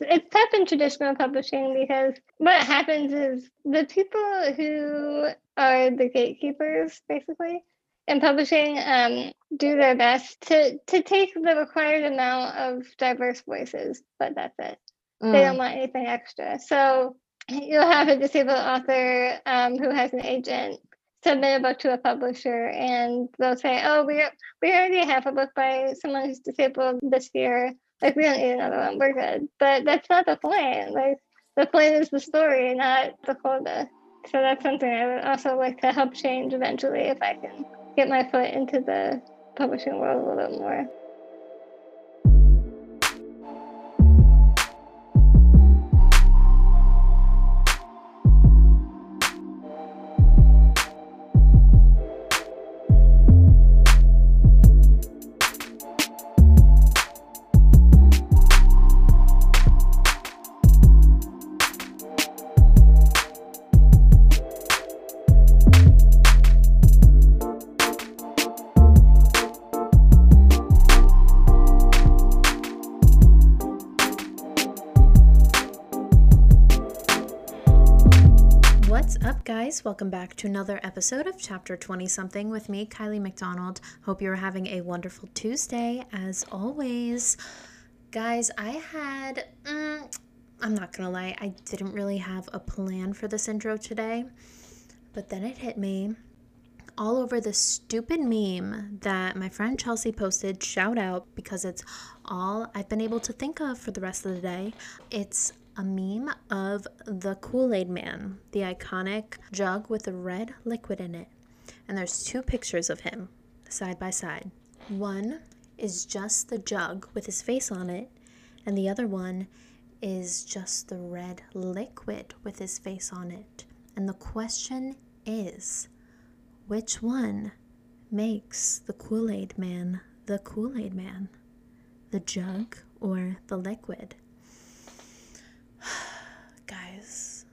it's tough in traditional publishing because what happens is the people who are the gatekeepers, basically, in publishing, um, do their best to to take the required amount of diverse voices, but that's it. Mm. They don't want anything extra. So you'll have a disabled author um, who has an agent submit a book to a publisher and they'll say, "Oh, we we already have a book by someone who's disabled this year. Like we don't need another one. We're good." But that's not the point. Like the point is the story, not the quota. So that's something I would also like to help change eventually if I can get my foot into the publishing world a little bit more. Welcome back to another episode of Chapter 20 Something with me, Kylie McDonald. Hope you're having a wonderful Tuesday, as always. Guys, I had, mm, I'm not gonna lie, I didn't really have a plan for this intro today, but then it hit me all over the stupid meme that my friend Chelsea posted. Shout out because it's all I've been able to think of for the rest of the day. It's a meme of the Kool Aid Man, the iconic jug with the red liquid in it. And there's two pictures of him side by side. One is just the jug with his face on it, and the other one is just the red liquid with his face on it. And the question is which one makes the Kool Aid Man the Kool Aid Man? The jug or the liquid? Guys,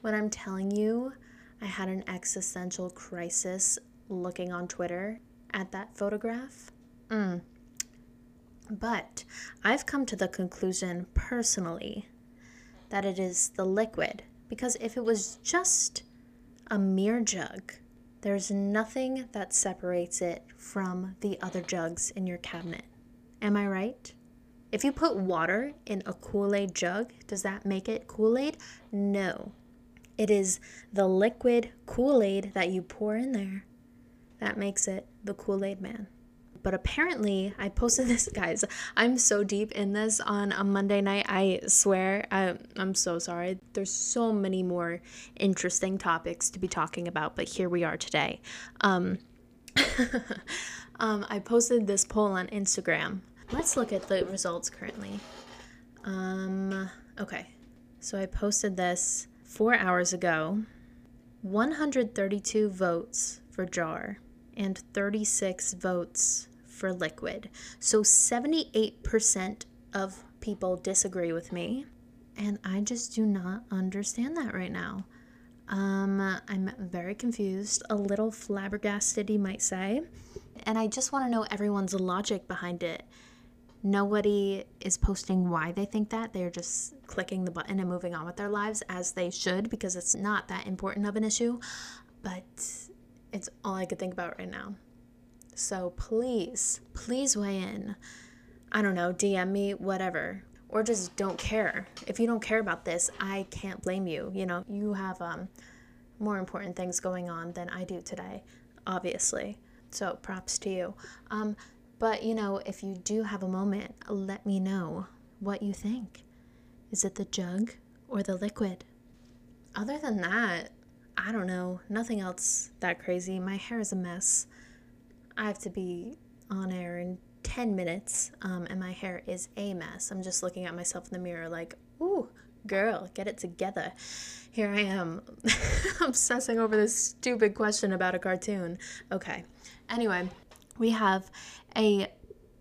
when I'm telling you, I had an existential crisis looking on Twitter at that photograph. Mm. But I've come to the conclusion personally that it is the liquid because if it was just a mere jug, there's nothing that separates it from the other jugs in your cabinet. Am I right? If you put water in a Kool Aid jug, does that make it Kool Aid? No. It is the liquid Kool Aid that you pour in there that makes it the Kool Aid man. But apparently, I posted this, guys. I'm so deep in this on a Monday night. I swear, I, I'm so sorry. There's so many more interesting topics to be talking about, but here we are today. Um, um, I posted this poll on Instagram let's look at the results currently. Um, okay, so I posted this four hours ago. 132 votes for jar and 36 votes for liquid. So 78% of people disagree with me. And I just do not understand that right now. Um, I'm very confused, a little flabbergasted, you might say. And I just want to know everyone's logic behind it. Nobody is posting why they think that. They're just clicking the button and moving on with their lives as they should because it's not that important of an issue. But it's all I could think about right now. So please, please weigh in. I don't know, DM me, whatever. Or just don't care. If you don't care about this, I can't blame you. You know, you have um, more important things going on than I do today, obviously. So props to you. Um, but, you know, if you do have a moment, let me know what you think. Is it the jug or the liquid? Other than that, I don't know. Nothing else that crazy. My hair is a mess. I have to be on air in 10 minutes, um, and my hair is a mess. I'm just looking at myself in the mirror like, ooh, girl, get it together. Here I am, obsessing over this stupid question about a cartoon. Okay. Anyway, we have a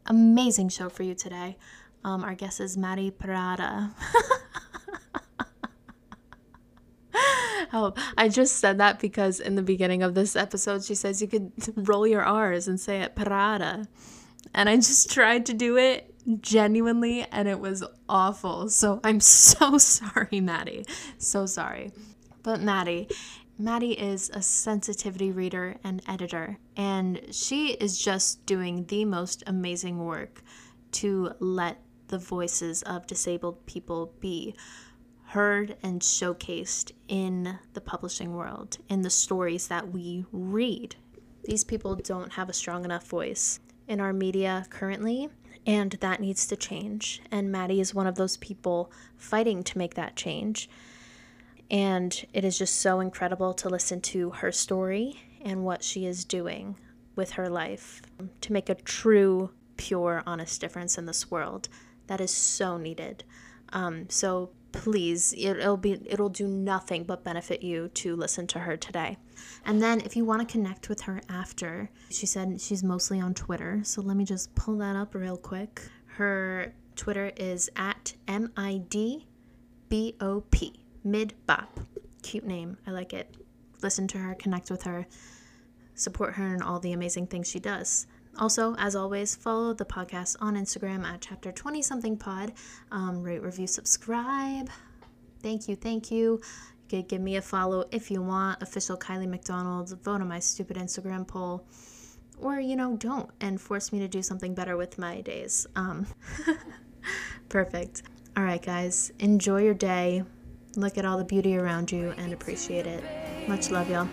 amazing show for you today. Um, our guest is Maddie Parada. oh, I just said that because in the beginning of this episode, she says you could roll your R's and say it Parada. And I just tried to do it genuinely, and it was awful. So I'm so sorry, Maddie. So sorry. But Maddie, Maddie is a sensitivity reader and editor, and she is just doing the most amazing work to let the voices of disabled people be heard and showcased in the publishing world, in the stories that we read. These people don't have a strong enough voice in our media currently, and that needs to change. And Maddie is one of those people fighting to make that change. And it is just so incredible to listen to her story and what she is doing with her life to make a true, pure, honest difference in this world that is so needed. Um, so please, it'll be it'll do nothing but benefit you to listen to her today. And then if you want to connect with her after, she said she's mostly on Twitter. So let me just pull that up real quick. Her Twitter is at M I D B O P. Mid Bop. Cute name. I like it. Listen to her, connect with her, support her in all the amazing things she does. Also, as always, follow the podcast on Instagram at chapter 20 something pod. Um, rate, review, subscribe. Thank you, thank you. You could give me a follow if you want. Official Kylie McDonald. Vote on my stupid Instagram poll. Or, you know, don't and force me to do something better with my days. Um, perfect. All right, guys. Enjoy your day. Look at all the beauty around you and appreciate it. Much love, y'all.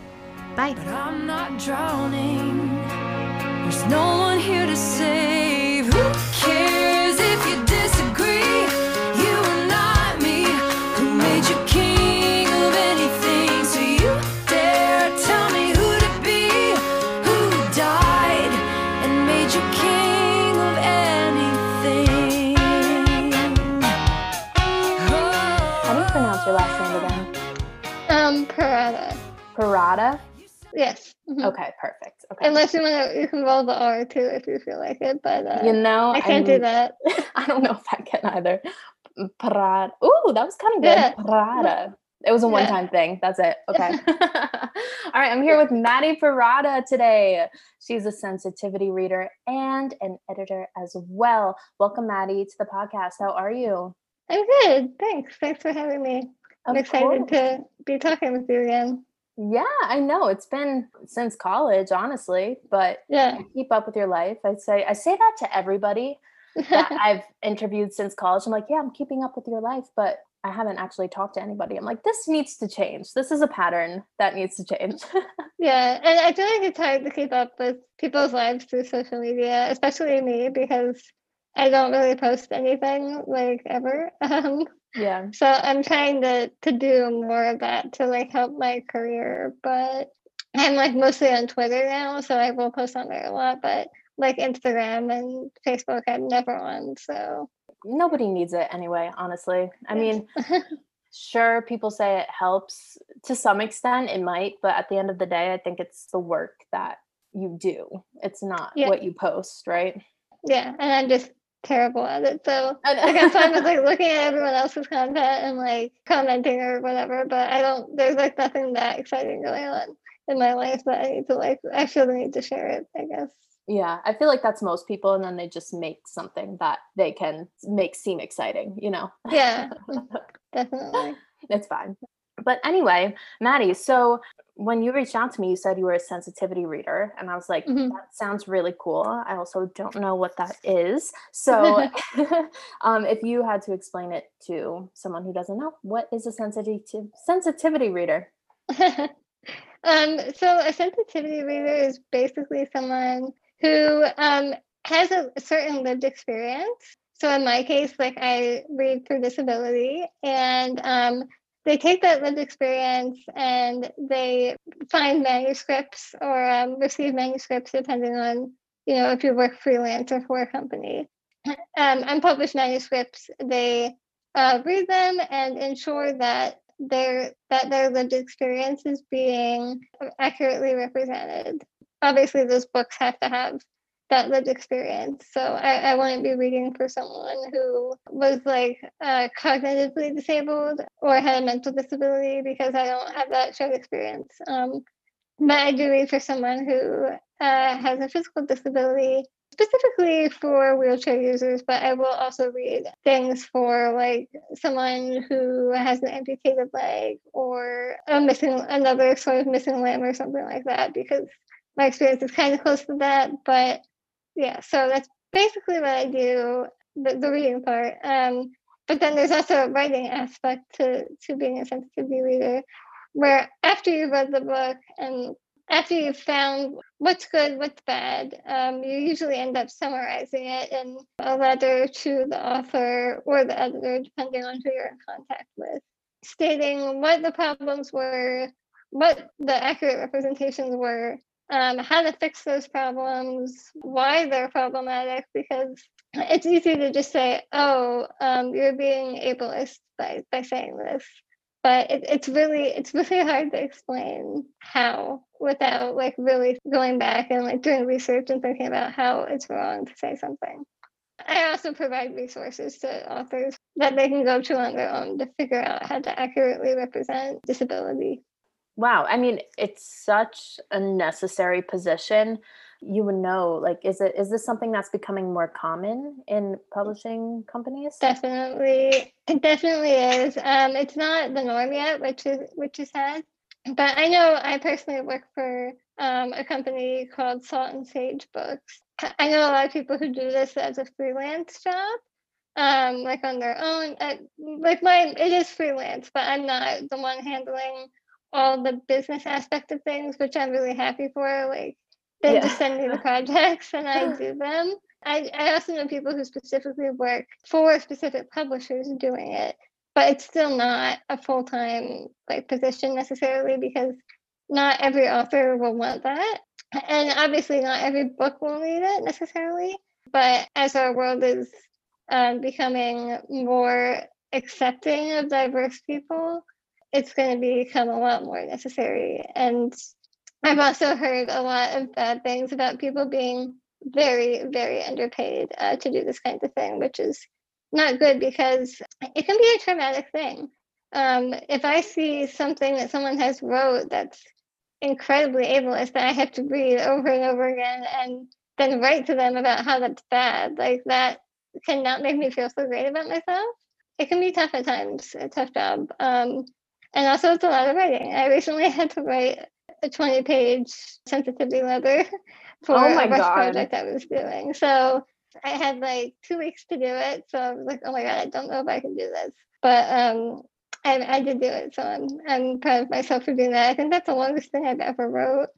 Bye. Okay, perfect. Okay. Unless you want to, you can roll the R too if you feel like it. But uh, you know, I can't do I'm- that. I don't know if I can either. Parada. Ooh, that was kind of good. Yeah. Parada. It was a one-time thing. That's it. Okay. All right, I'm here with Maddie Parada today. She's a sensitivity reader and an editor as well. Welcome, Maddie, to the podcast. How are you? I'm good. Thanks. Thanks for having me. I'm excited course. to be talking with you again. Yeah, I know. It's been since college, honestly, but Yeah. Keep up with your life. I say I say that to everybody that I've interviewed since college. I'm like, yeah, I'm keeping up with your life, but I haven't actually talked to anybody. I'm like, this needs to change. This is a pattern that needs to change. yeah. And I feel like it's hard to keep up with people's lives through social media, especially me, because I don't really post anything like ever. Um, yeah. so I'm trying to to do more of that to like help my career. But I'm like mostly on Twitter now, so I will post on there a lot. But like Instagram and Facebook, I'm never on. So Nobody needs it anyway, honestly. I mean, sure, people say it helps to some extent, it might, but at the end of the day, I think it's the work that you do. It's not Yeah. what you post, right? yeah, and I'm just terrible at it. So I like I'm fine with like looking at everyone else's content and like commenting or whatever, but I don't. There's like nothing that exciting going on in my life that I need to like. I feel the need to share it. I guess. Yeah, I feel like that's most people, and then they just make something that they can make seem exciting, you know? Yeah, definitely. it's fine. But anyway, Maddie, so when you reached out to me, you said you were a sensitivity reader, and I was like, Mhm. that sounds really cool. I also don't know what that is. So, um, if you had to explain it to someone who doesn't know, what is a sensitivity sensitivity reader? um, so a sensitivity reader is basically someone who um, has a certain lived experience. So in my case, like I read for disability, and um, they take that lived experience and they find manuscripts or um, receive manuscripts depending on you know if you work freelance or for a company. Um, unpublished manuscripts, they uh, read them and ensure that their that their lived experience is being accurately represented. Obviously, those books have to have that lived experience. So I, I wouldn't be reading for someone who was like uh, cognitively disabled or had a mental disability because I don't have that shared experience. Um, but I do read for someone who uh, has a physical disability specifically for wheelchair users, but I will also read things for like someone who has an amputated leg or a missing another sort of missing limb or something like that because my experience is kind of close to that. But yeah, so that's basically what I do, the, the reading part. Um, but then there's also a writing aspect to, to being a sensitivity reader, where after you've read the book and after you've found what's good, what's bad, um, you usually end up summarizing it in a letter to the author or the editor, depending on who you're in contact with, stating what the problems were, what the accurate representations were, um, how to fix those problems, why they're problematic, because it's easy to just say, oh, um, you're being ableist by, by saying this. But it, it's really it's really hard to explain how without like really going back and like doing research and thinking about how it's wrong to say something. I also provide resources to authors that they can go to on their own to figure out how to accurately represent disability. Wow. I mean, it's such a necessary position. You would know, like, is it is this something that's becoming more common in publishing companies? Definitely, it definitely is. Um, it's not the norm yet, which is which is sad. But I know I personally work for um, a company called Salt and Sage Books. I know a lot of people who do this as a freelance job, um, like on their own. Uh, like mine, it is freelance, but I'm not the one handling all the business aspect of things, which I'm really happy for. Like they Yeah. just send me the projects and I do them. I, I also know people who specifically work for specific publishers doing it, but it's still not a full time like position necessarily because not every author will want that. And obviously not every book will need it necessarily. But as our world is um, becoming more accepting of diverse people, it's going to become a lot more necessary. And I've also heard a lot of bad things about people being very, very underpaid uh, to do this kind of thing, which is not good because it can be a traumatic thing. Um, if I see something that someone has wrote that's incredibly ableist that I have to read over and over again and then write to them about how that's bad, like that cannot make me feel so great about myself. It can be tough at times, a tough job. Um, and also, it's a lot of writing. I recently had to write a 20 page sensitivity letter for Oh my a God. project I was doing. So I had like two weeks to do it. So I was like, oh my God, I don't know if I can do this. But um, I, I did do it. So I'm, I'm proud of myself for doing that. I think that's the longest thing I've ever wrote.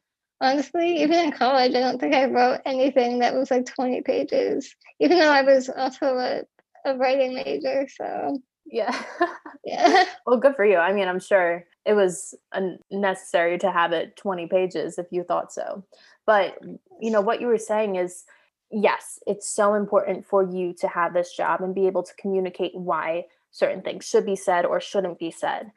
Honestly, even in college, I don't think I wrote anything that was like 20 pages, even though I was also a, a writing major. So Yeah. yeah. well, good for you. I mean, I'm sure it was necessary to have it 20 pages if you thought so. But, you know, what you were saying is yes, it's so important for you to have this job and be able to communicate why certain things should be said or shouldn't be said.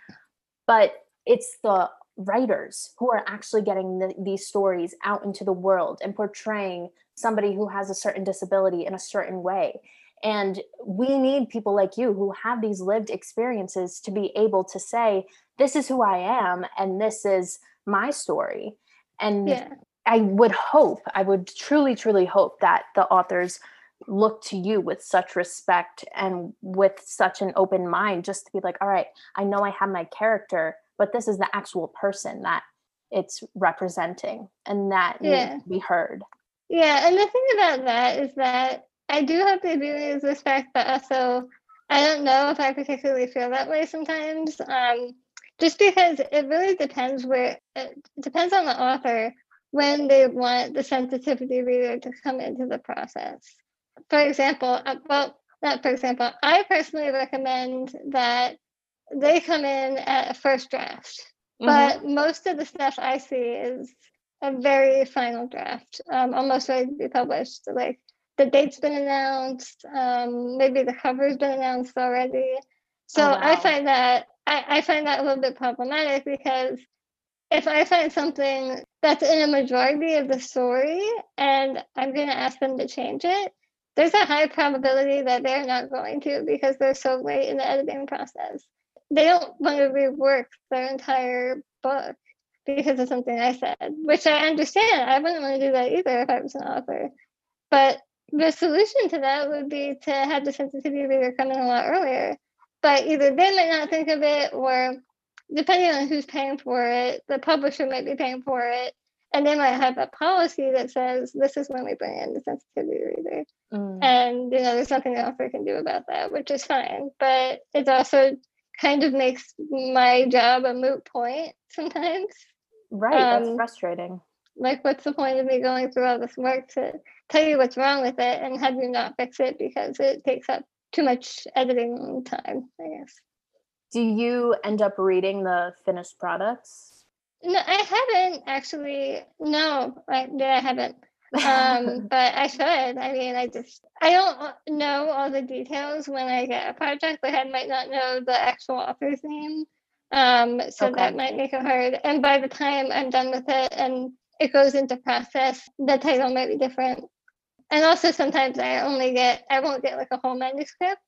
But it's the writers who are actually getting the, these stories out into the world and portraying somebody who has a certain disability in a certain way. And we need people like you who have these lived experiences to be able to say, this is who I am and this is my story. And Yeah. I would hope, I would truly, truly hope that the authors look to you with such respect and with such an open mind just to be like, all right, I know I have my character, but this is the actual person that it's representing and that Yeah. needs to be heard. Yeah, and the thing about that is that I do hope they do use respect, but also I don't know if I particularly feel that way sometimes. Um, just because it really depends where it depends on the author when they want the sensitivity reader to come into the process. For example, uh, well, not for example, I personally recommend that they come in at a first draft Mm-hmm. but most of the stuff I see is a very final draft, um, almost ready to be published. Like the date's been announced, um, maybe the cover's been announced already. So Oh, I find that I, I find that a little bit problematic because if I find something that's in a majority of the story and I'm going to ask them to change it, there's a high probability that they're not going to because they're so late in the editing process. They don't want to rework their entire book because of something I said, which I understand. I wouldn't want to do that either if I was an author. But the solution to that would be to have the sensitivity reader come in a lot earlier. But either they might not think of it, or depending on who's paying for it, the publisher might be paying for it, and they might have a policy that says this is when we bring in the sensitivity reader. Mm. And you know, there's nothing else they can do about that, which is fine. But it also kind of makes my job a moot point sometimes. Right. that's um, frustrating. Like, what's the point of me going through all this work to tell you what's wrong with it and have you not fix it because it takes up too much editing time, I guess. Do you end up reading the finished products? No, I haven't actually. No, I, I haven't. um, but I should. I mean, I just I don't know all the details when I get a project. Like I might not know the actual author's name, um, so Okay. that might make it hard. And by the time I'm done with it and it goes into process, the title might be different. And also sometimes I only get I won't get like a whole manuscript.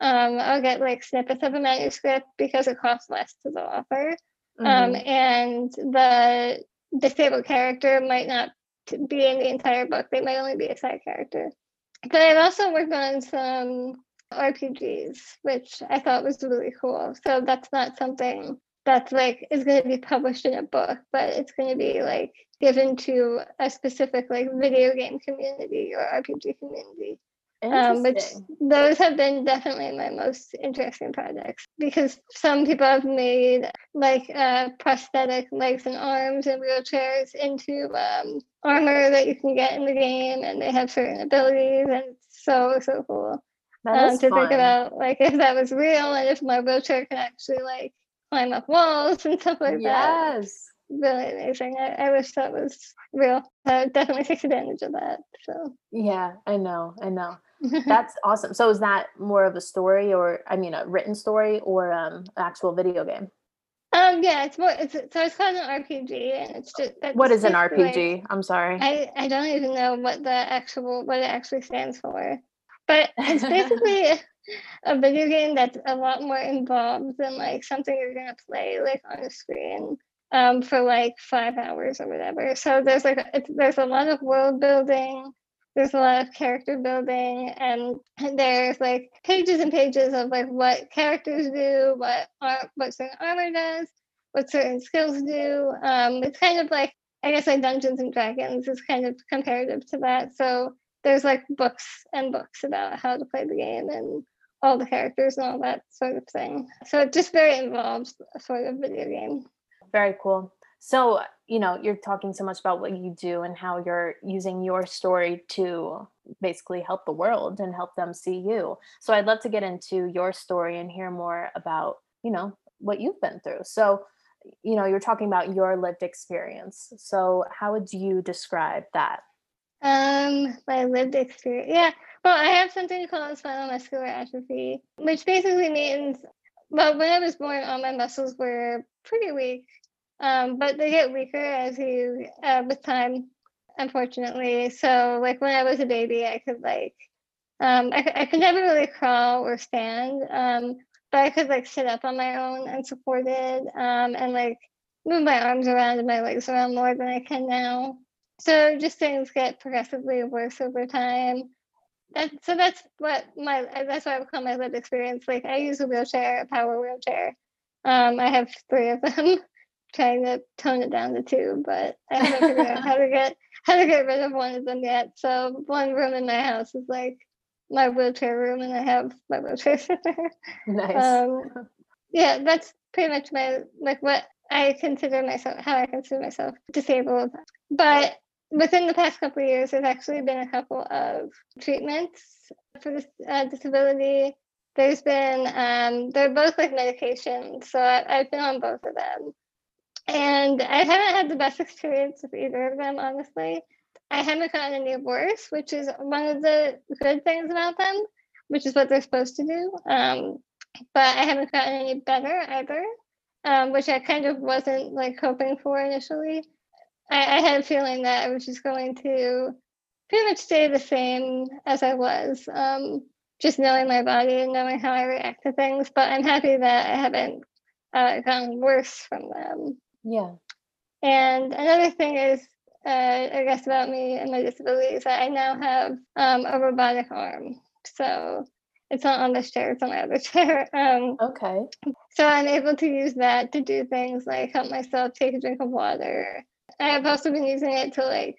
Um, I'll get like snippets of a manuscript because it costs less to the author um, Mhm. and the disabled character might not be in the entire book. They might only be a side character. But I've also worked on some RPGs, which I thought was really cool. So that's not something that's like is going to be published in a book, but it's going to be like given to a specific like video game community or RPG community um, which those have been definitely my most interesting projects because some people have made like uh, prosthetic legs and arms and wheelchairs into um, armor that you can get in the game, and they have certain abilities, and it's so so cool um, to fun. think about like if that was real and if my wheelchair can actually like climb up walls and stuff like that. yes. Really amazing. I, I wish that was real. I would definitely take advantage of that. So. Yeah, I know. I know. That's awesome. So is that more of a story or I mean a written story or um actual video game? Um, yeah, it's more. It's so it's called an RPG, and it's just that's What is an RPG? I'm sorry. I I don't even know what the actual what it actually stands for, but it's basically a, video game that's a lot more involved than like something you're gonna play like on a screen um for like five hours or whatever. So there's like there's a lot of world building. There's a lot of character building, and there's like pages and pages of like what characters do, what ar- what certain armor does, what certain skills do. Um, it's kind of like I guess like Dungeons and Dragons is kind of comparative to that. So there's like books and books about how to play the game and all the characters and all that sort of thing. So just very involved sort of video game. Very cool. So, you know, you're talking so much about what you do and how you're using your story to basically help the world and help them see you. So, I'd love to get into your story and hear more about, you know, what you've been through. So, you know, you're talking about your lived experience. So, how would you describe that? Um, my lived experience. Yeah. Well, I have something called spinal muscular atrophy, which basically means, well, when I was born, all my muscles were pretty weak, um, but they get weaker as you uh, with time, unfortunately. So, like when I was a baby, I could like, um, I, I could never really crawl or stand, um, but I could like sit up on my own unsupported, um, and like move my arms around and my legs around more than I can now so just things get progressively worse over time that, so that's what my that's what i would call my lived experience like i use a wheelchair a power wheelchair um i have three of them trying to tone it down to two but i haven't figured out how to get how to get rid of one of them yet so one room in my house is like my wheelchair room and i have my wheelchair there Nice. um, yeah, that's pretty much my like what I consider myself how I consider myself disabled. But within the past couple of years, there's actually been a couple of treatments for this uh, disability. There's been um, they're both like medications, so I, I've been on both of them, and I haven't had the best experience with either of them, honestly. I haven't gotten any worse, which is one of the good things about them, which is what they're supposed to do. Um, but I haven't gotten any better either, um, which I kind of wasn't like hoping for initially. I, I had a feeling that I was just going to pretty much stay the same as I was, um, just knowing my body and knowing how I react to things. But I'm happy that I haven't uh, gotten worse from them. yeah. And another thing is, uh, I guess about me and my disabilities, that I now have um, a robotic arm. So it's not on this chair; it's on my other chair. Um, Okay. so I'm able to use that to do things like help myself take a drink of water. I have also been using it to like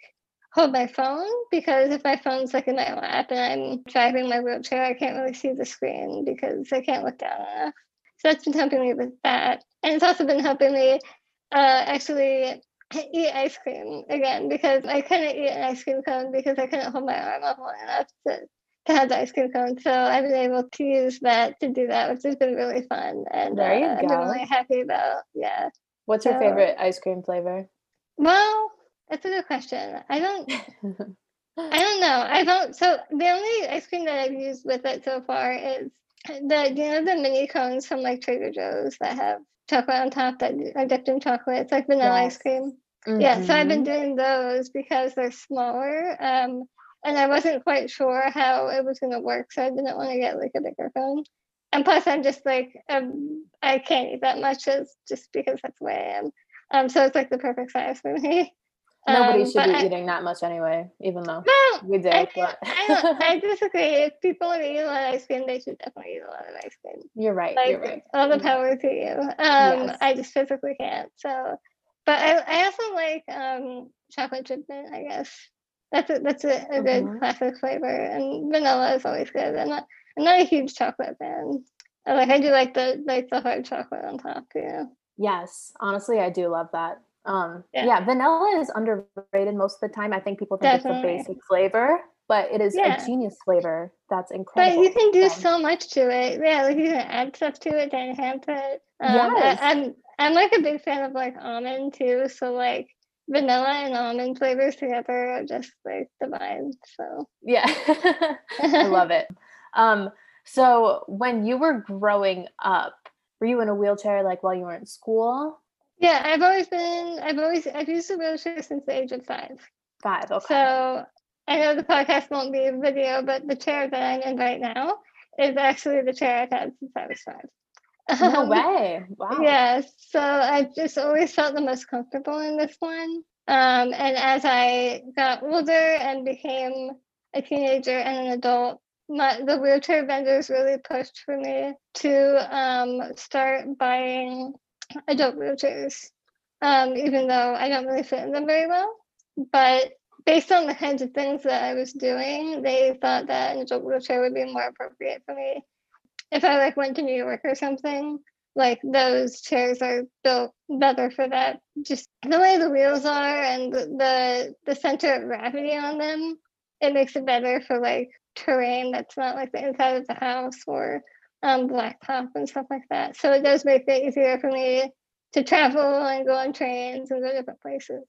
hold my phone because if my phone's like in my lap and I'm driving my wheelchair, I can't really see the screen because I can't look down enough. So that's been helping me with that. And it's also been helping me uh, actually eat ice cream again because I couldn't eat an ice cream cone because I couldn't hold my arm up long enough to, to have the ice cream cone. So I've been able to use that to do that, which has been really fun. And There you uh, go. really happy about. Yeah. What's your favorite ice cream flavor? Well, that's a good question. I don't I don't know. I don't so the only ice cream that I've used with it so far is the you know the mini cones from like Trader Joe's that have chocolate on top that are dipped in chocolate. It's like vanilla ice Yes. cream. Yeah, so I've been Mhm. doing those because they're smaller. Um and I wasn't quite sure how it was gonna work, so I didn't want to get like a bigger cone. And plus I'm just like um I can't eat that much as just because that's the way I am. Um so it's like the perfect size for me. Nobody Um, should be I- eating that much anyway, even though Well, we do. I, but I, I disagree. If people want to eat a lot of ice cream, they should definitely eat a lot of ice cream. you're right. Like you're right. all the power to you. Um, Yes. I just physically can't. So, but I, I also like um chocolate chip mint. I guess that's a that's a, a good Mhm. classic flavor, and vanilla is always good. I'm not I'm not a huge chocolate fan. I like I do like the like the hard chocolate on top. You know. Yes, honestly, I do love that. Um, Yeah. yeah. vanilla is underrated most of the time. I think people think Definitely. it's a basic flavor, but it is Yeah. a genius flavor. That's incredible. But you can do So, much to it. Yeah, like you can add stuff to it to enhance it. Um, Yes. I, am I'm like a big fan of like almond too. So like vanilla and almond flavors together are just like divine. So yeah, I love it. Um, so when you were growing up, were you in a wheelchair like while you were in school? Yeah, I've always been. I've always I've used a wheelchair since the age of five. Five. Okay. So I know the podcast won't be a video, but the chair that I'm in right now is actually the chair I've had since I was five. no Um, way. Wow. Yeah, so I just always felt the most comfortable in this one. Um, and as I got older and became a teenager and an adult, my, the wheelchair vendors really pushed for me to um, start buying adult wheelchairs, um, even though I don't really fit in them very well. But based on the kinds of things that I was doing, they thought that an adult wheelchair would be more appropriate for me. If I like went to New York or something, like those chairs are built better for that. Just the way the wheels are and the the, the center of gravity on them, it makes it better for like terrain that's not like the inside of the house or um, blacktop and stuff like that. So it does make it easier for me to travel and go on trains and go different places.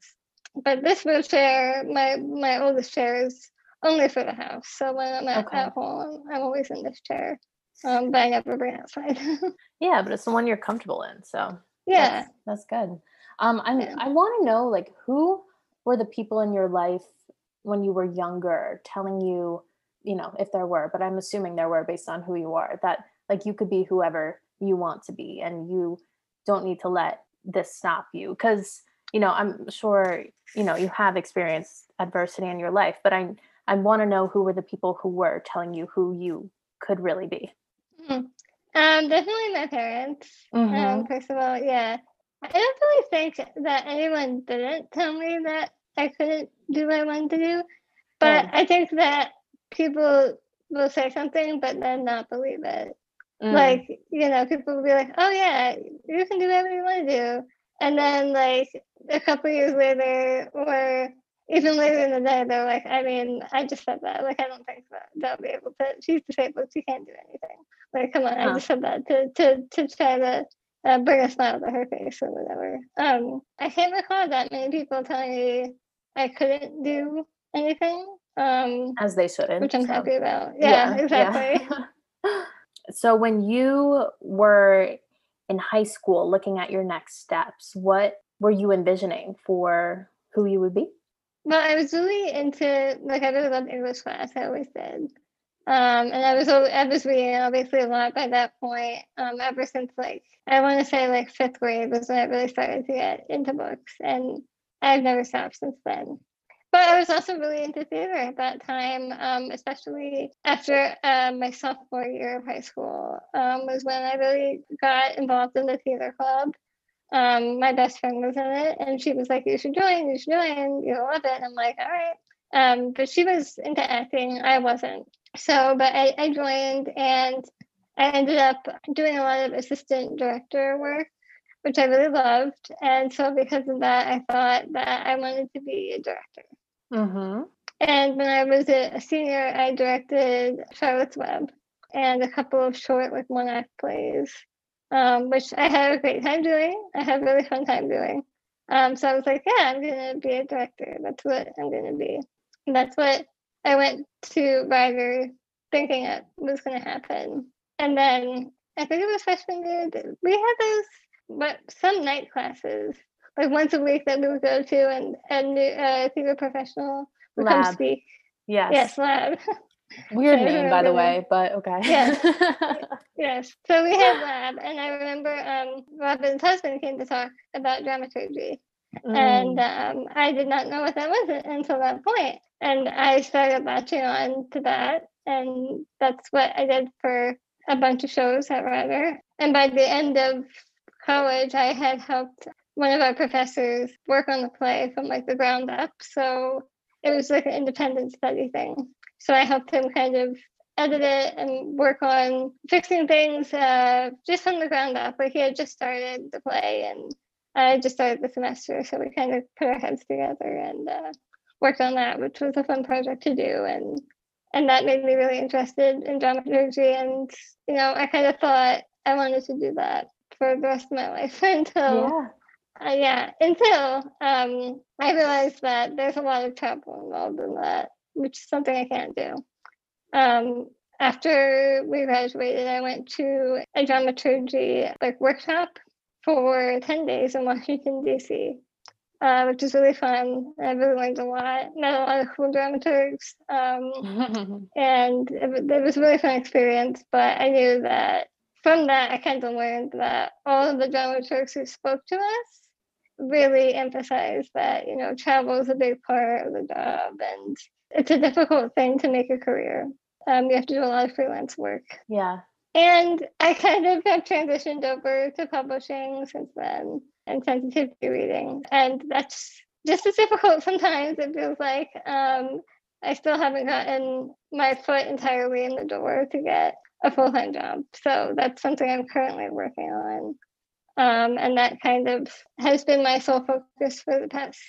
But this wheelchair, my my oldest chair is only for the house. So when I'm at, Okay. at home, I'm always in this chair. Um, but I never bring it outside. Yeah, but it's the one you're comfortable in. So yeah. that's, that's good. Um, I'm, Yeah. I want to know, like, who were the people in your life when you were younger telling you, you know, if there were, but I'm assuming there were based on who you are, that like you could be whoever you want to be and you don't need to let this stop you. Because, you know, I'm sure, you know, you have experienced adversity in your life, but I, I want to know who were the people who were telling you who you could really be. Mhm. Um, definitely my parents. Um, Mhm. first of all, yeah. I don't really think that anyone didn't tell me that I couldn't do what I wanted to do, but Good. I think that people will say something but then not believe it. Mm. Like, you know, people will be like, "Oh yeah, you can do whatever you want to do," and then like a couple years later, or even later in the day, they're like, "I mean, I just said that. Like, I don't think that they'll be able to. She's disabled. She can't do anything. Like, come on, I just said that to to to try to." Uh, bring a smile to her face or whatever. Um, I can't recall that many people telling me I couldn't do anything. Um, as they shouldn't. which I'm so. happy about. Yeah, exactly. yeah. so when you were in high school looking at your next steps, what were you envisioning for who you would be? Well, I was really into like I really loved English class. I always did. Um, and I was I was reading obviously a lot by that point. Um, ever since like I want to say like fifth grade was when I really started to get into books. And I've never stopped since then. But I was also really into theater at that time, um, especially after uh, my sophomore year of high school, um, was when I really got involved in the theater club. Um, my best friend was in it, and she was like, "You should join. You should join. You'll love it." And I'm like, "All right." Um, but she was into acting. I wasn't. So, but I, I joined, and I ended up doing a lot of assistant director work which I really loved. And so because of that, I thought that I wanted to be a director. Mm-hmm. And when I was a senior, I directed Charlotte's Web and a couple of short, like one act plays, um, which I had a great time doing. I had a really fun time doing. Um, so I was like, yeah, I'm going to be a director. That's what I'm going to be. And that's what I went to Rider thinking it was going to happen. And then I think it was freshman year, we had those but some night classes, like once a week that we would go to, and and uh, theater professional would come Lab. speak. Yes. Yes, lab. Weird I name, by the way, but okay. Yeah. yes. So we had lab, and I remember um, Robin's husband came to talk about dramaturgy, and Mm. um, I did not know what that was until that point. And I started latching on to that, and that's what I did for a bunch of shows at Rider. And by the end of college, I had helped one of our professors work on the play from like the ground up. So it was like an independent study thing. So I helped him kind of edit it and work on fixing things uh, just from the ground up. Like he had just started the play and I just started the semester. So we kind of put our heads together and uh, worked on that, which was a fun project to do. And and that made me really interested in dramaturgy. And you know, I kind of thought I wanted to do that for the rest of my life until yeah. Uh, yeah, until um, I realized that there's a lot of travel involved in that, which is something I can't do. Um, after we graduated, I went to a dramaturgy like workshop for 10 days in Washington, D.C., uh, which was really fun. I really learned a lot, met a lot of cool dramaturgs. Um, and it, it was a really fun experience. But I knew that from that, I kind of learned that all of the dramaturgs who spoke to us really emphasize that you know travel is a big part of the job, and it's a difficult thing to make a career. Um, you have to do a lot of freelance work, yeah. and I kind of have transitioned over to publishing since then and sensitivity reading, and that's just as difficult sometimes. It feels like um, I still haven't gotten my foot entirely in the door to get a full time job. So that's something I'm currently working on. Um, and that kind of has been my sole focus for the past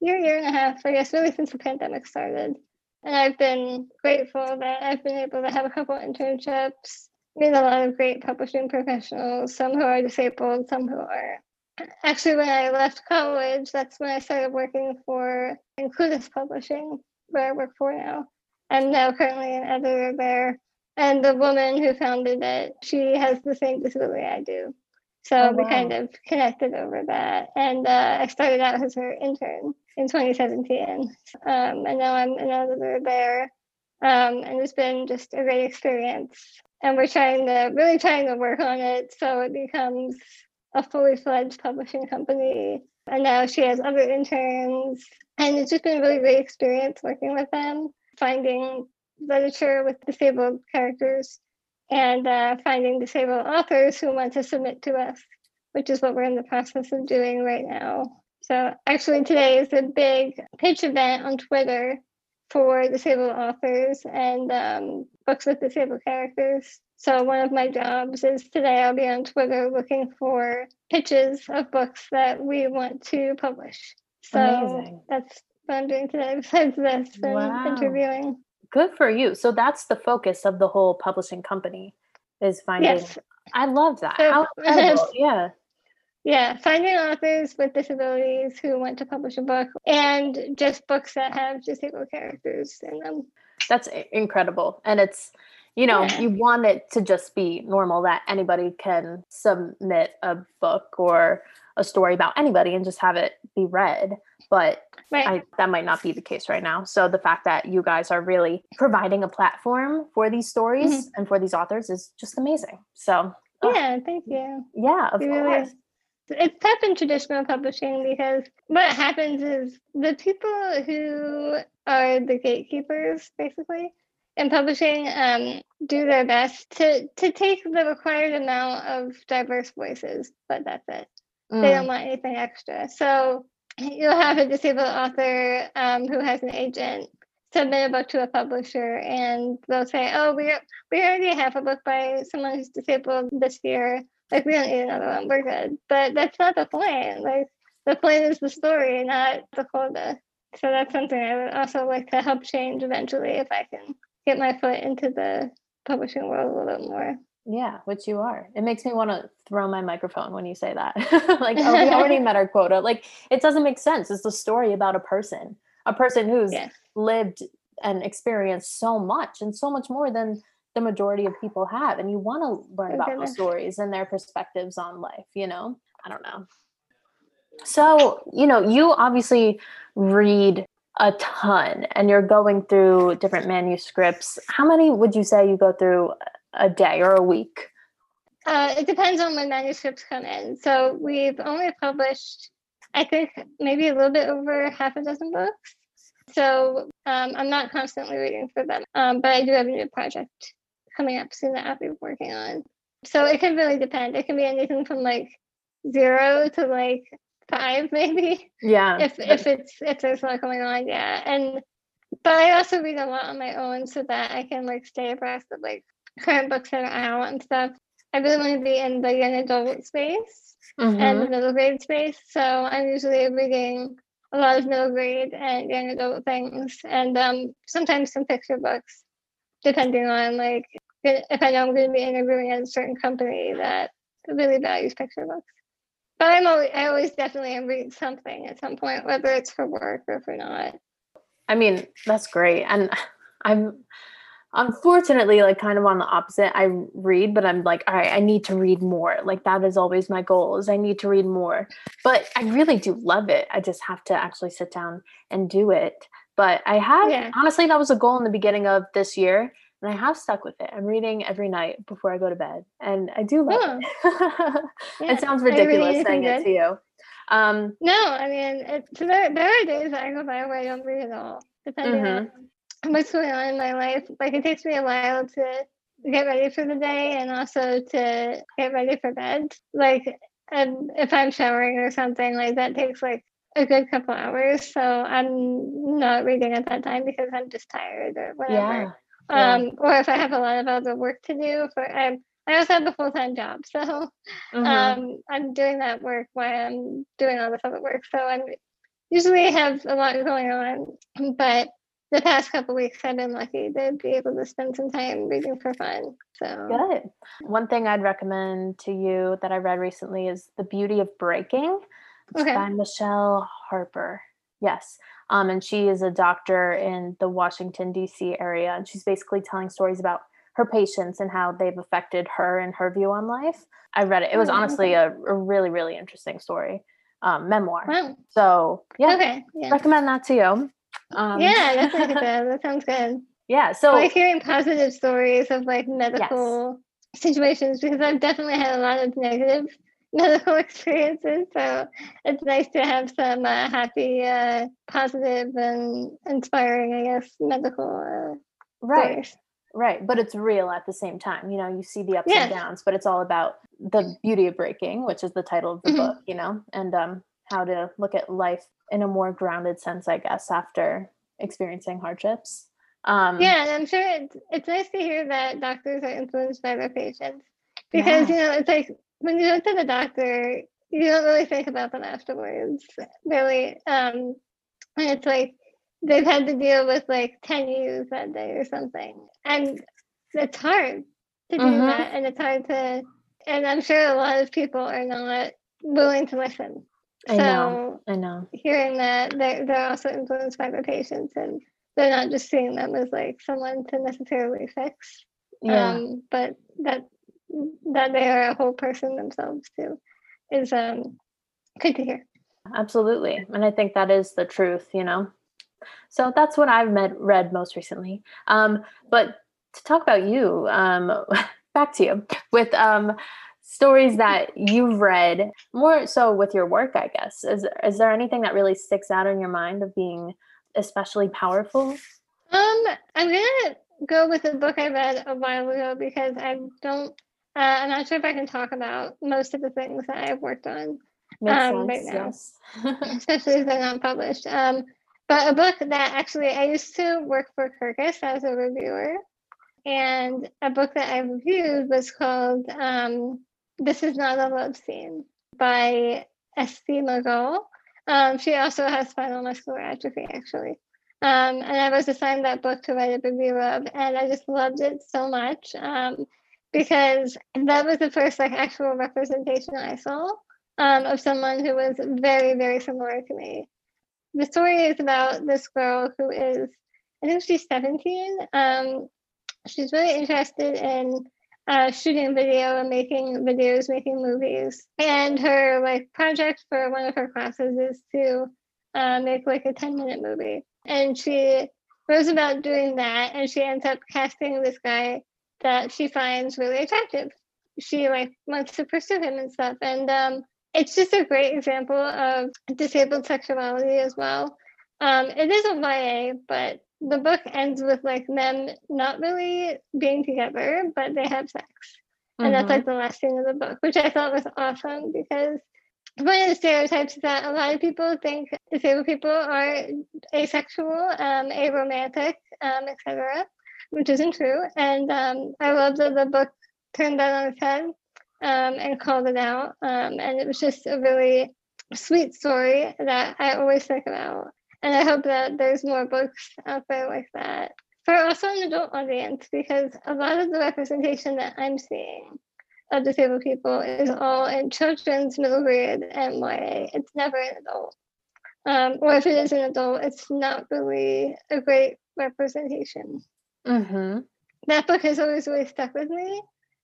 year, year and a half, I guess, really since the pandemic started. And I've been grateful that I've been able to have a couple internships, meet a lot of great publishing professionals, some who are disabled, some who are. Actually, when I left college, that's when I started working for Includus Publishing, where I work for now. I'm now currently an editor there. And the woman who founded it, she has the same disability I do. So Oh, we wow. kind of connected over that. And uh, I started out as her intern in 2017. Um, and now I'm an editor there. Um, and it's been just a great experience. And we're trying to really trying to work on it so it becomes a fully fledged publishing company. And now she has other interns. And it's just been a really great experience working with them, finding literature with disabled characters and uh, finding disabled authors who want to submit to us, which is what we're in the process of doing right now. So, actually, today is a big pitch event on Twitter for disabled authors and um, books with disabled characters. So, one of my jobs is today I'll be on Twitter looking for pitches of books that we want to publish. So, Amazing. that's what I'm doing today besides this and Wow. interviewing. Good for you. So that's the focus of the whole publishing company is finding. Yes. I love that. So- How yeah. Yeah, finding authors with disabilities who want to publish a book and just books that have disabled characters in them. That's incredible. And it's, you know, Yeah. you want it to just be normal that anybody can submit a book or a story about anybody and just have it be read. But Right. I, that might not be the case right now. So the fact that you guys are really providing a platform for these stories and for these authors is just amazing. So, oh, yeah, thank you. yeah, of really- course. it's tough in traditional publishing because what happens is the people who are the gatekeepers, basically, in publishing, um, do their best to to take the required amount of diverse voices, but that's it. They Mm. don't want anything extra. So you'll have a disabled author um, who has an agent submit a book to a publisher, and they'll say, "Oh, we we already have a book by someone who's disabled this year. Like we don't need another one. We're good." But that's not the point. Like the point is the story, not the quota. So that's something I would also like to help change eventually if I can get my foot into the publishing world a little bit more. Yeah, which you are. It makes me want to throw my microphone when you say that. like, oh, we already met our quota. Like, it doesn't make sense. It's a story about a person, a person who's Yeah. lived and experienced so much and so much more than the majority of people have. And you want to learn about those stories and their perspectives on life, you know? I don't know. So, you know, you obviously read a ton and you're going through different manuscripts. How many would you say you go through a day or a week? Uh, it depends on when manuscripts come in. So we've only published, I think, maybe a little bit over half a dozen books. So um, I'm not constantly reading for them, um, but I do have a new project coming up soon that I'll be working on. So it can really depend. It can be anything from like zero to like five, maybe Yeah. if if it's if there's a lot going on, yeah. And but I also read a lot on my own so that I can like stay abreast of like current books that are out and stuff. I really want to be in the young adult space and Mhm. the middle grade space. So I'm usually reading a lot of middle grade and young adult things and um sometimes some picture books, depending on like if I know I'm going to be interviewing at a certain company that really values picture books. But I'm always, I always definitely am reading something at some point, whether it's for work or for not. I mean, that's great. And I'm unfortunately like kind of on the opposite. I read, but I'm like, all right, I need to read more. Like that is always my goal is I need to read more. But I really do love it. I just have to actually sit down and do it. But I have Yeah. honestly that was a goal in the beginning of this year. And I have stuck with it. I'm reading every night before I go to bed. And I do love it. Yeah. it sounds Are you reading ridiculous anything saying it to you. Um, No, I mean, it, so there, there are days that I go by where I don't read at all, depending on what's going on in my life. Like it takes me a while to get ready for the day and also to get ready for bed. Like um, if I'm showering or something, like that takes like a good couple hours. So I'm not reading at that time because I'm just tired or whatever. yeah. yeah. Um, or if I have a lot of other work to do for I, I also have a full time job, so Mhm. um, I'm doing that work while I'm doing all this other work. So I'm usually have a lot going on, but the past couple weeks I've been lucky to be able to spend some time reading for fun. So Good. One thing I'd recommend to you that I read recently is The Beauty of Breaking. It's Okay. by Michele Harper. Yes. Um, and she is a doctor in the Washington, D.C. area. And she's basically telling stories about her patients and how they've affected her and her view on life. I read it. It was Oh, honestly a, a really, really interesting story, um, memoir. wow. So, yeah, Okay. Yeah. recommend that to you. Um, yeah, that's like that. That sounds good. yeah. So, I like hearing positive stories of like medical situations because I've definitely had a lot of negative medical experiences. So it's nice to have some uh, happy, uh, positive, and inspiring, I guess, medical uh, right. stories. Right, but it's real at the same time. You know, you see the ups Yeah. and downs, but it's all about the beauty of breaking, which is the title of the Mhm. book, you know, and um how to look at life in a more grounded sense, I guess, after experiencing hardships. Um Yeah, and I'm sure it's, it's nice to hear that doctors are influenced by their patients because, Yeah. you know, it's like when you go to the doctor, you don't really think about them afterwards, really. Um, and it's like they've had to deal with like 10 years that day or something. And it's hard to do Mhm. that. And it's hard to, and I'm sure a lot of people are not willing to listen. I so know. I know. hearing that they're, they're also influenced by their patients and they're not just seeing them as like someone to necessarily fix Yeah. um but that that they are a whole person themselves too is um good to hear Absolutely. And I think that is the truth, you know. So that's what I've met, read most recently. Um, but to talk about you, um, back to you with um, stories that you've read more so with your work i guess is, is there anything that really sticks out in your mind of being especially powerful Um, I'm gonna go with a book I read a while ago because I don't. Uh, I'm not sure if I can talk about most of the things that I've worked on, Um, right now. yes especially if they're not published. Um, but a book that actually I used to work for Kirkus as a reviewer, and a book that I reviewed was called um, "This Is Not a Love Scene" by S.C. Megale. Um, she also has spinal muscular atrophy, actually. Um, and I was assigned that book to write a review of, and I just loved it so much um, because that was the first like actual representation I saw um, of someone who was very, very similar to me. The story is about this girl who is, I think she's 17. Um, she's really interested in uh, shooting video and making videos, making movies. And her like project for one of her classes is to uh, make like a 10 minute movie. And she goes about doing that and she ends up casting this guy that she finds really attractive. She like wants to pursue him and stuff. And um, it's just a great example of disabled sexuality as well. Um, it is a YA, but the book ends with like them not really being together, but they have sex. And that's like the last scene of the book, which I thought was awesome because one of the stereotypes is that a lot of people think disabled people are asexual, um, aromantic, um, etc., which isn't true. And um, I love that the book turned that on its head um, and called it out. Um, and it was just a really sweet story that I always think about. And I hope that there's more books out there like that for also an adult audience because a lot of the representation that I'm seeing of disabled people is all in children's middle grade and YA. It's never an adult. Um, or if it is an adult, it's not really a great representation. Mhm. That book has always really stuck with me.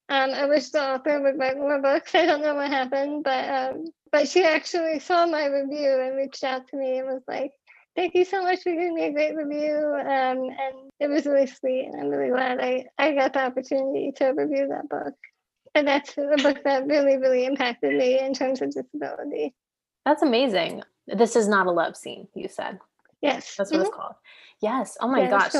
Um, I wish the author would write more books. I don't know what happened, but um, but she actually saw my review and reached out to me and was like, "Thank you so much for giving me a great review." Um, and it was really sweet, and I'm really glad I I got the opportunity to review that book. And that's a book that really really impacted me in terms of disability. That's amazing. This is not a love scene, you said. Yes, That's what Mhm. it's called. Yes. Oh my Yeah, gosh.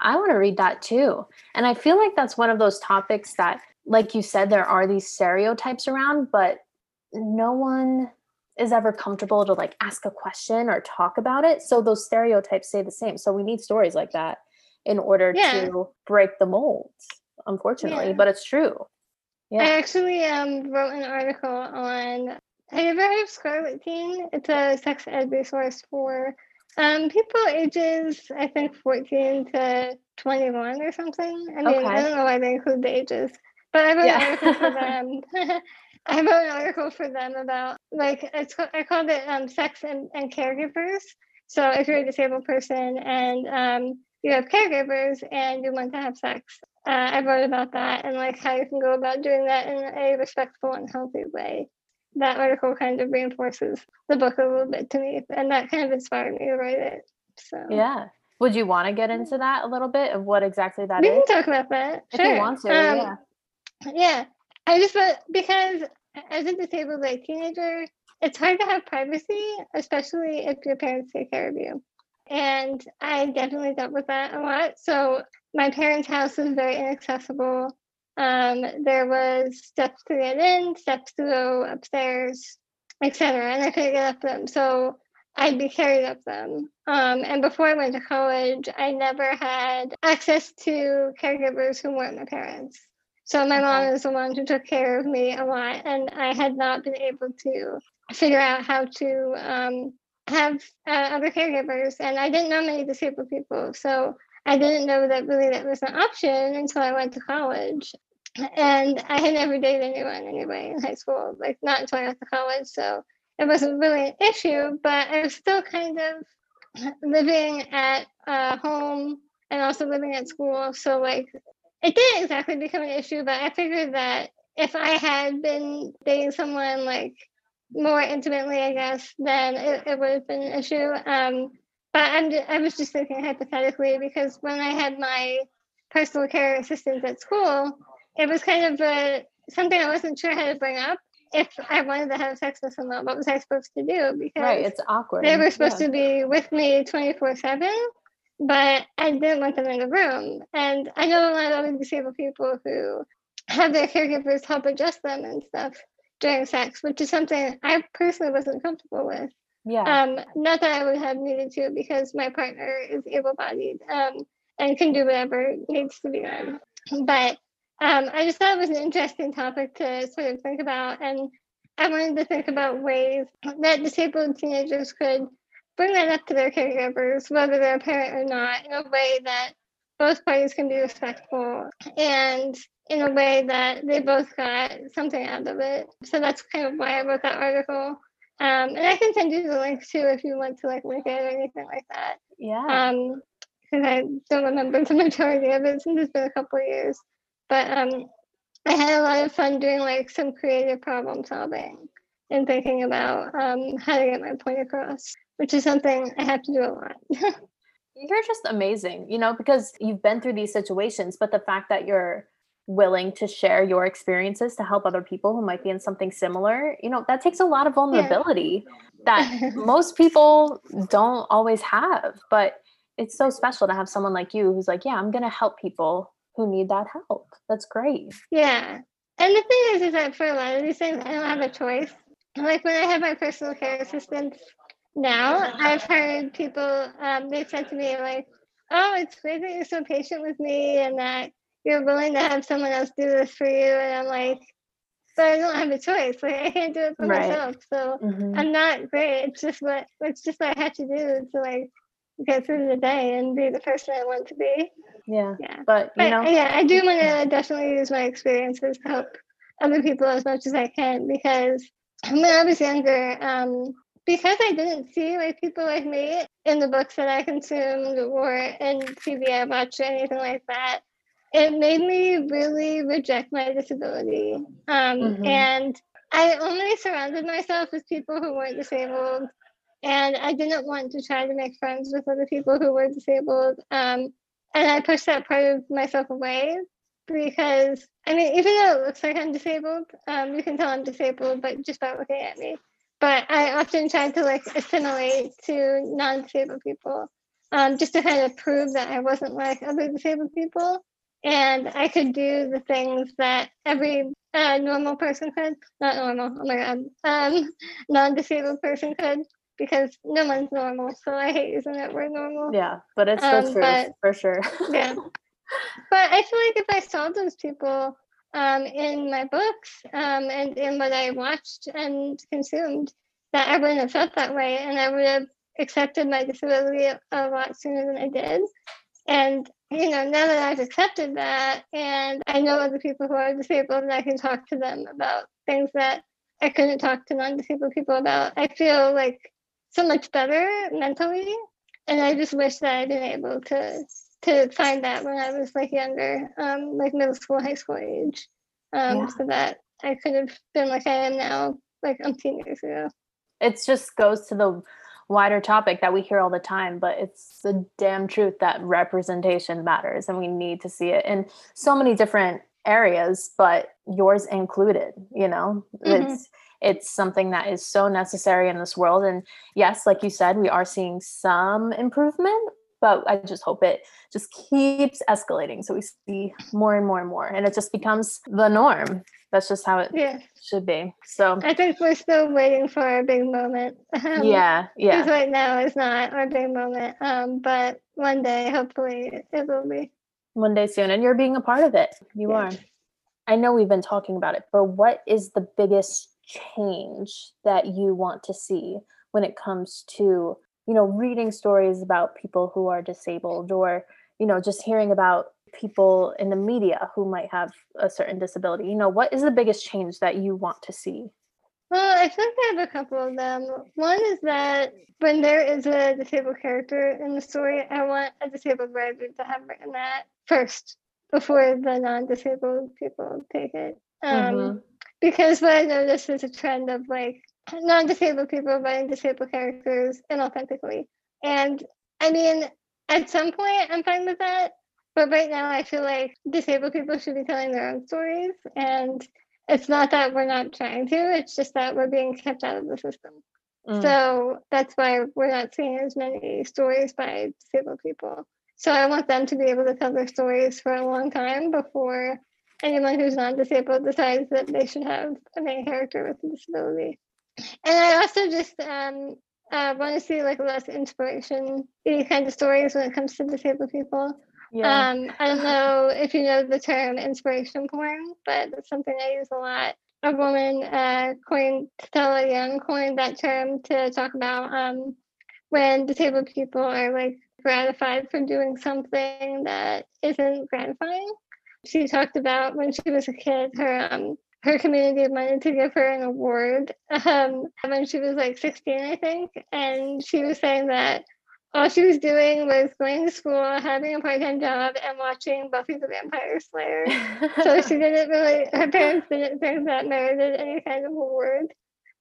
I want to read that too. And I feel like that's one of those topics that, like you said, there are these stereotypes around, but no one is ever comfortable to like ask a question or talk about it. So those stereotypes stay the same. So we need stories like that in order Yeah. to break the molds, unfortunately. Yeah. But it's true. Yeah. I actually um, wrote an article on. Have you ever heard of Scarleteen? It's a sex ed resource for um, people ages, I think, 14 to 21 or something. I mean, I don't know why they include the ages, but I wrote Yeah. an article for them. I wrote an article for them about, like, it's, I called it um, Sex and, and Caregivers. So if you're a disabled person and um, you have caregivers and you want to have sex, uh, I wrote about that and like how you can go about doing that in a respectful and healthy way. That article kind of reinforces the book a little bit to me, and that kind of inspired me to write it. So Yeah. Would you want to get into that a little bit of what exactly that we is? can talk about that. If sure. you want to, Um, yeah. Yeah, I just thought because as a disabled like teenager, it's hard to have privacy, especially if your parents take care of you. And I definitely dealt with that a lot. So my parents' house was very inaccessible. Um, there was steps to get in, steps to go upstairs, etc. And I couldn't get up them. So I'd be carried up them. Um, and before I went to college, I never had access to caregivers who weren't my parents. So my mom is the one who took care of me a lot, and I had not been able to figure out how to um, have uh, other caregivers, and I didn't know many disabled people, so I didn't know that really that was an option until I went to college. And I had never dated anyone anyway in high school, like not until I got to college, so it wasn't really an issue. But I was still kind of living at uh, home and also living at school, so like it didn't exactly become an issue, but I figured that if I had been dating someone like more intimately, I guess, then it, it would have been an issue. Um, but I'm I was just thinking hypothetically because when I had my personal care assistants at school, it was kind of a something I wasn't sure how to bring up. If I wanted to have sex with someone, what was I supposed to do? Because Right. It's awkward. they were supposed Yeah. to be with me 24 7 but i didn't want them in the room. And i know a lot of other disabled people who have their caregivers help adjust them and stuff during sex which is something i personally wasn't comfortable with. Yeah. um not that i would have needed to because my partner is able-bodied um and can do whatever needs to be done. But um i just thought it was an interesting topic to sort of think about. And i wanted to think about ways that disabled teenagers could bring that up to their caregivers, whether they're a parent or not, in a way that both parties can be respectful and in a way that they both got something out of it. So that's kind of why I wrote that article. Um, and I can send you the link too if you want to like link it or anything like that. yeah. Um, because I don't remember the majority of it since it's been a couple of years. But um, I had a lot of fun doing like some creative problem solving and thinking about um, how to get my point across, which is something I have to do a lot. you're just amazing, you know, because you've been through these situations, but the fact that you're willing to share your experiences to help other people who might be in something similar, you know, that takes a lot of vulnerability that most people don't always have. But it's so special to have someone like you who's like, yeah, I'm going to help people who need that help. That's great. yeah. And the thing is, is that for a lot of these things, I don't have a choice. Like when I have my personal care assistants now, I've heard people, um, they said to me, like, oh, it's great that you're so patient with me and that you're willing to have someone else do this for you. And I'm like, but I don't have a choice. Like, I can't do it for Right. myself. So Mhm. I'm not great. It's just what, it's just what I had to do to like get through the day and be the person I want to be. Yeah. Yeah. But, you But know, yeah, I do want to definitely use my experiences to help other people as much as I can because when I was younger, um, because I didn't see like people like me in the books that I consumed or in TV I watched or anything like that, it made me really reject my disability. Um, Mhm. And I only surrounded myself with people who weren't disabled. And I didn't want to try to make friends with other people who were disabled. Um, and I pushed that part of myself away because I mean, even though it looks like I'm disabled, um, you can tell I'm disabled, but just by looking at me. But I often try to like assimilate to non-disabled people, um, just to kind of prove that I wasn't like other disabled people, and I could do the things that every uh, normal person could. Not normal. Oh my god. Um, non-disabled person could, because no one's normal. So I hate using that word normal. yeah, but it's the Um, truth but- for sure. yeah. But I feel like if I saw those people um, in my books um, and in what I watched and consumed, that I wouldn't have felt that way and I would have accepted my disability a, a lot sooner than I did. And, you know, now that I've accepted that and I know other people who are disabled and I can talk to them about things that I couldn't talk to non disabled people about, I feel like so much better mentally. And I just wish that I'd been able to to find that when I was like younger, um, like middle school, high school age, um, Yeah. so that I could have been like I am now, like umpteen years ago. it just goes to the wider topic that we hear all the time but it's the damn truth that representation matters and we need to see it in so many different areas but yours included you know Mhm. it's it's something that is so necessary in this world and yes like you said we are seeing some improvement but i just hope it just keeps escalating so we see more and more and more and it just becomes the norm that's just how it Yeah, should be so I think we're still waiting for our big moment. Um, yeah yeah Because right now is not our big moment. Um, but one day, hopefully, it will be. one day soon and you're being a part of it you Yeah. are i know we've been talking about it but what is the biggest change that you want to see when it comes to you know reading stories about people who are disabled or you know just hearing about people in the media who might have a certain disability you know what is the biggest change that you want to see Well, I think I have a couple of them. One is that when there is a disabled character in the story, I want a disabled writer to have written that first before the non-disabled people take it. Um, Mhm. Because what I noticed is a trend of like non-disabled people writing disabled characters inauthentically. And I mean, at some point, I'm fine with that. But right now, I feel like disabled people should be telling their own stories. And it's not that we're not trying to, it's just that we're being kept out of the system. Mm. So that's why we're not seeing as many stories by disabled people. So I want them to be able to tell their stories for a long time before anyone who's non-disabled decides that they should have a main character with a disability. And I also just um, uh, want to see like less inspiration kind of stories when it comes to disabled people. yeah. Um, I don't know if you know the term inspiration porn, but it's something I use a lot. A woman uh, coined, Stella Young coined that term to talk about um, when disabled people are like gratified for doing something that isn't gratifying. She talked about when she was a kid, her um, her community wanted to give her an award um, when she was like 16, I think, and she was saying that all she was doing was going to school, having a part-time job, and watching Buffy the Vampire Slayer. so she didn't really. Her parents didn't think that merited any kind of award.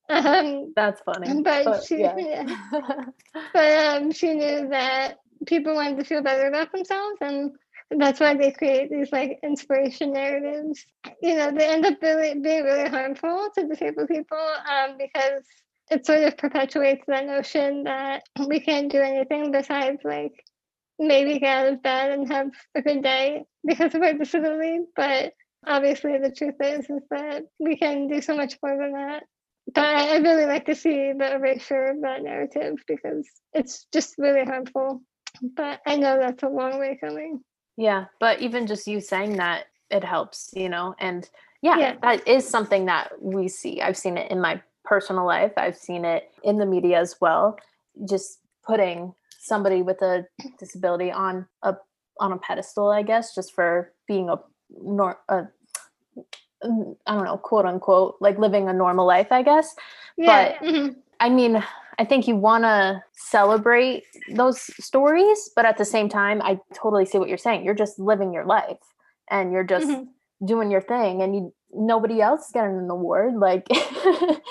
Um, That's funny. but she, yeah. but um, she knew that people wanted to feel better about themselves, and that's why they create these like inspiration narratives. You know, they end up really being really harmful to disabled people um, because it sort of perpetuates that notion that we can't do anything besides like maybe get out of bed and have a good day because of our disability. But obviously, the truth is is that we can do so much more than that. But I really like to see the erasure of that narrative because it's just really harmful. But I know that's a long way coming. Yeah, but even just you saying that, it helps, you know, and yeah, Yeah. that is something that we see. I've seen it in my personal life, I've seen it in the media as well. Just putting somebody with a disability on a on a pedestal, I guess, just for being a nor a I don't know, quote unquote, like living a normal life, I guess. Yeah. mhm. I mean, I think you want to celebrate those stories, but at the same time, I totally see what you're saying. You're just living your life and you're just Mhm. doing your thing and you nobody else is getting an award like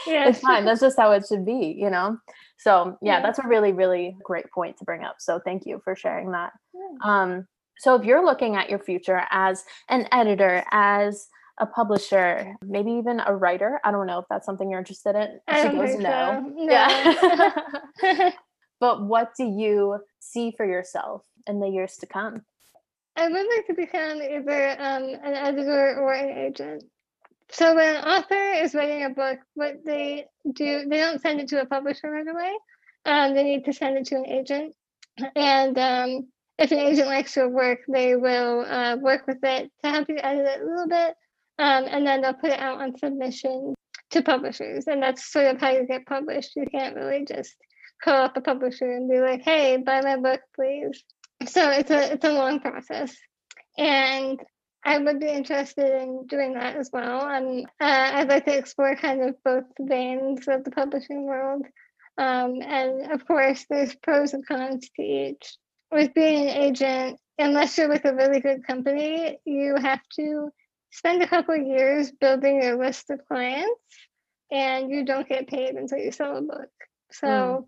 Yeah. it's fine that's just how it should be you know so yeah Yeah. that's a really really great point to bring up so thank you for sharing that Yeah. um so if you're looking at your future as an editor as a publisher maybe even a writer i don't know if that's something you're interested in I she goes no so. yeah but what do you see for yourself in the years to come I would like to become either um, an editor or an agent. So when an author is writing a book, what they do, they don't send it to a publisher right away. Um, they need to send it to an agent. And um, if an agent likes your work, they will uh, work with it to help you edit it a little bit. Um, and then they'll put it out on submission to publishers. And that's sort of how you get published. You can't really just call up a publisher and be like, hey, buy my book, please. So it's a it's a long process. And i would be interested in doing that as well. Um, uh, i'd like to explore kind of both veins of the publishing world. Um, and of course there's pros and cons to each. With being an agent unless you're with a really good company you have to spend a couple of years building your list of clients and you don't get paid until you sell a book. So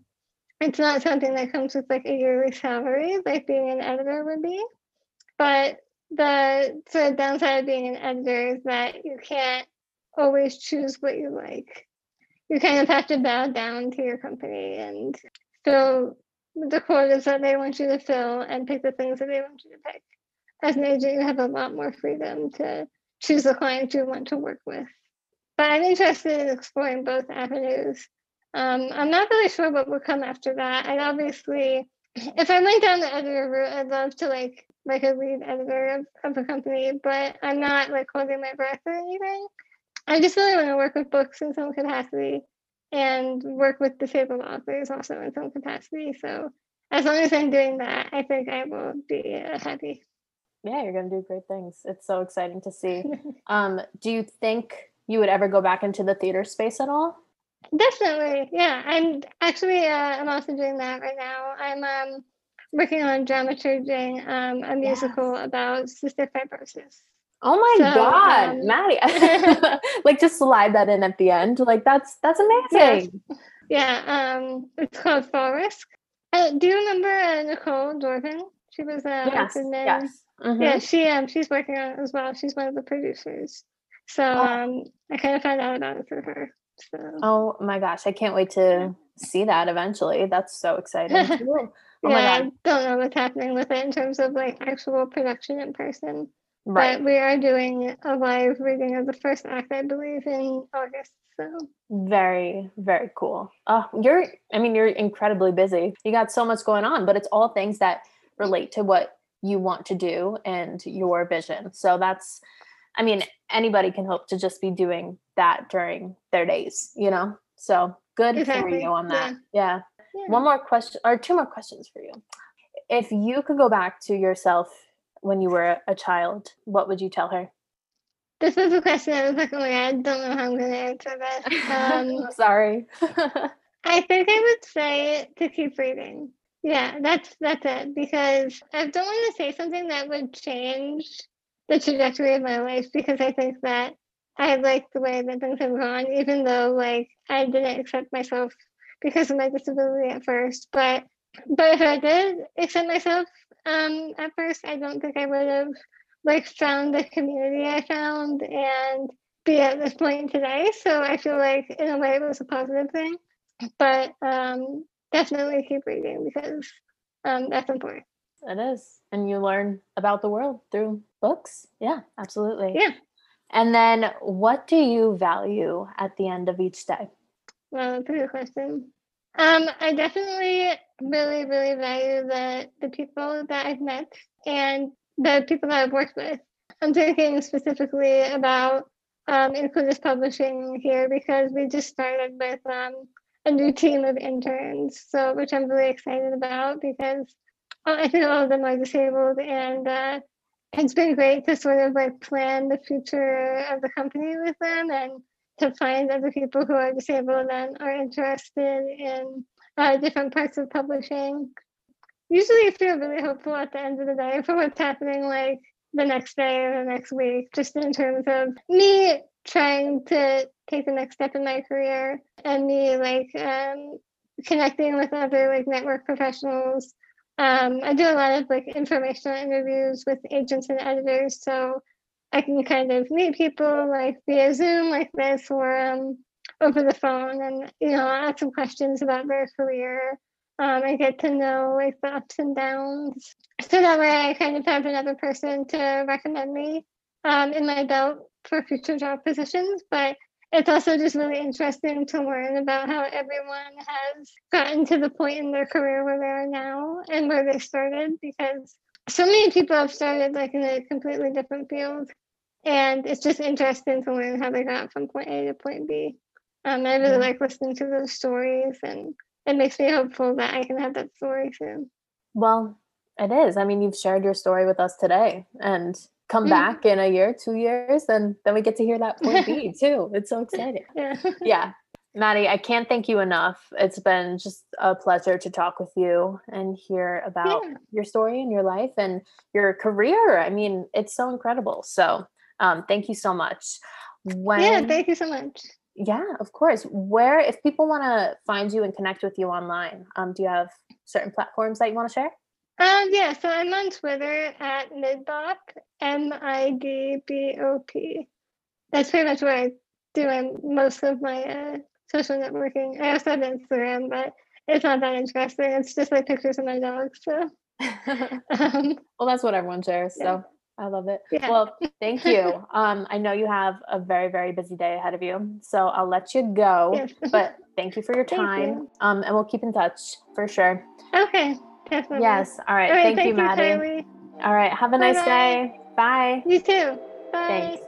hmm. it's not something that comes with like a yearly salary like being an editor would be. But the sort of downside of being an editor is that you can't always choose what you like. You kind of have to bow down to your company and fill the quotas that they want you to fill and pick the things that they want you to pick. As an agent you have a lot more freedom to choose the clients you want to work with but i'm interested in exploring both avenues um, I'm not really sure what will come after that. And obviously, if I went down the editor route, I'd love to like like a lead editor of, of a company, but I'm not like holding my breath or anything. I just really want to work with books in some capacity and work with disabled authors also in some capacity. So as long as I'm doing that, I think I will be uh, happy. Yeah you're going to do great things it's so exciting to see um do you think you would ever go back into the theater space at all Definitely, yeah. I'm actually uh, I'm also doing that right now. I'm um, working on dramaturging um, a musical about cystic fibrosis. Oh my So, god, um, Maddie! like just slide that in at the end. Like that's that's amazing. Yeah, um, it's called Fall Risk. Uh, do you remember uh, Nicole Dorvin? She was uh, Yes, yes. Mhm. Yeah, she um she's working on it as well. She's one of the producers. So Oh. um, I kind of found out about it through her. So Oh my gosh, I can't wait to see that eventually. That's so exciting. Oh my yeah, god. I don't know what's happening with it in terms of like actual production in person. Right. But we are doing a live reading of the first act, I believe, in August. So Very, very cool. Oh, you're I mean, you're incredibly busy. You got so much going on, but it's all things that relate to what you want to do and your vision. So that's I mean, anybody can hope to just be doing that during their days, you know? So good for you on that. yeah. yeah. yeah. One more question or two more questions for you. If you could go back to yourself when you were a child, what would you tell her? this is a question I was like, oh my god, I don't know how I'm going to answer this. Um, Sorry. I think I would say to keep reading. Yeah, that's that's it. Because I don't want to say something that would change the trajectory of my life because I think that I like the way that things have gone, even though like I didn't accept myself because of my disability at first. But but if I did accept myself um at first, I don't think I would have like found the community I found and be at this point today. So I feel like in a way it was a positive thing but um, definitely keep reading because um, that's important. It is. And you learn about the world through books. Yeah, absolutely. Yeah. And then what do you value at the end of each day? Well, that's a good question. Um, I definitely really, really value the the people that I've met and the people that I've worked with. I'm thinking specifically about um, Includus Publishing here because we just started with um, a new team of interns, so which I'm really excited about because I think all of them are disabled, and uh, it's been great to sort of like plan the future of the company with them and to find other people who are disabled and are interested in uh, different parts of publishing. Usually, I feel really hopeful at the end of the day for what's happening, like the next day or the next week, just in terms of me trying to take the next step in my career and me like um, connecting with other like network professionals. Um, I do a lot of like informational interviews with agents and editors, so I can kind of meet people like via Zoom like this or um, over the phone and you know ask some questions about their career. Um, I get to know like the ups and downs, so that way I kind of have another person to recommend me um, in my belt for future job positions. But it's also just really interesting to learn about how everyone has gotten to the point in their career where they are now and where they started because so many people have started like in a completely different field and it's just interesting to learn how they got from point a to point b um, i really Yeah. like listening to those stories and it makes me hopeful that i can have that story soon Well, it is. I mean, you've shared your story with us today and come Mhm. back in a year, two years, and then we get to hear that point B too. It's so exciting. yeah yeah. Maddie, I can't thank you enough. It's been just a pleasure to talk with you and hear about Yeah. your story and your life and your career. I mean, it's so incredible. So, um, thank you so much. When, yeah thank you so much yeah, of course. Where, if people want to find you and connect with you online, um, do you have certain platforms that you want to share? Um yeah so i'm on twitter at midbop m-i-d-b-o-p that's pretty much where i do most of my uh, social networking i also have instagram but it's not that interesting it's just like pictures of my dogs so um, well, that's what everyone shares. Yeah. So I love it. Yeah. Well, thank you. Um, I know you have a very, very busy day ahead of you. So I'll let you go. yes. But thank you for your time. you. Um, and we'll keep in touch for sure. okay Yes. All right. All right, thank, thank you, Maddie. Kylie. All right. Have a nice Bye-bye. day. Bye. you too bye Thanks.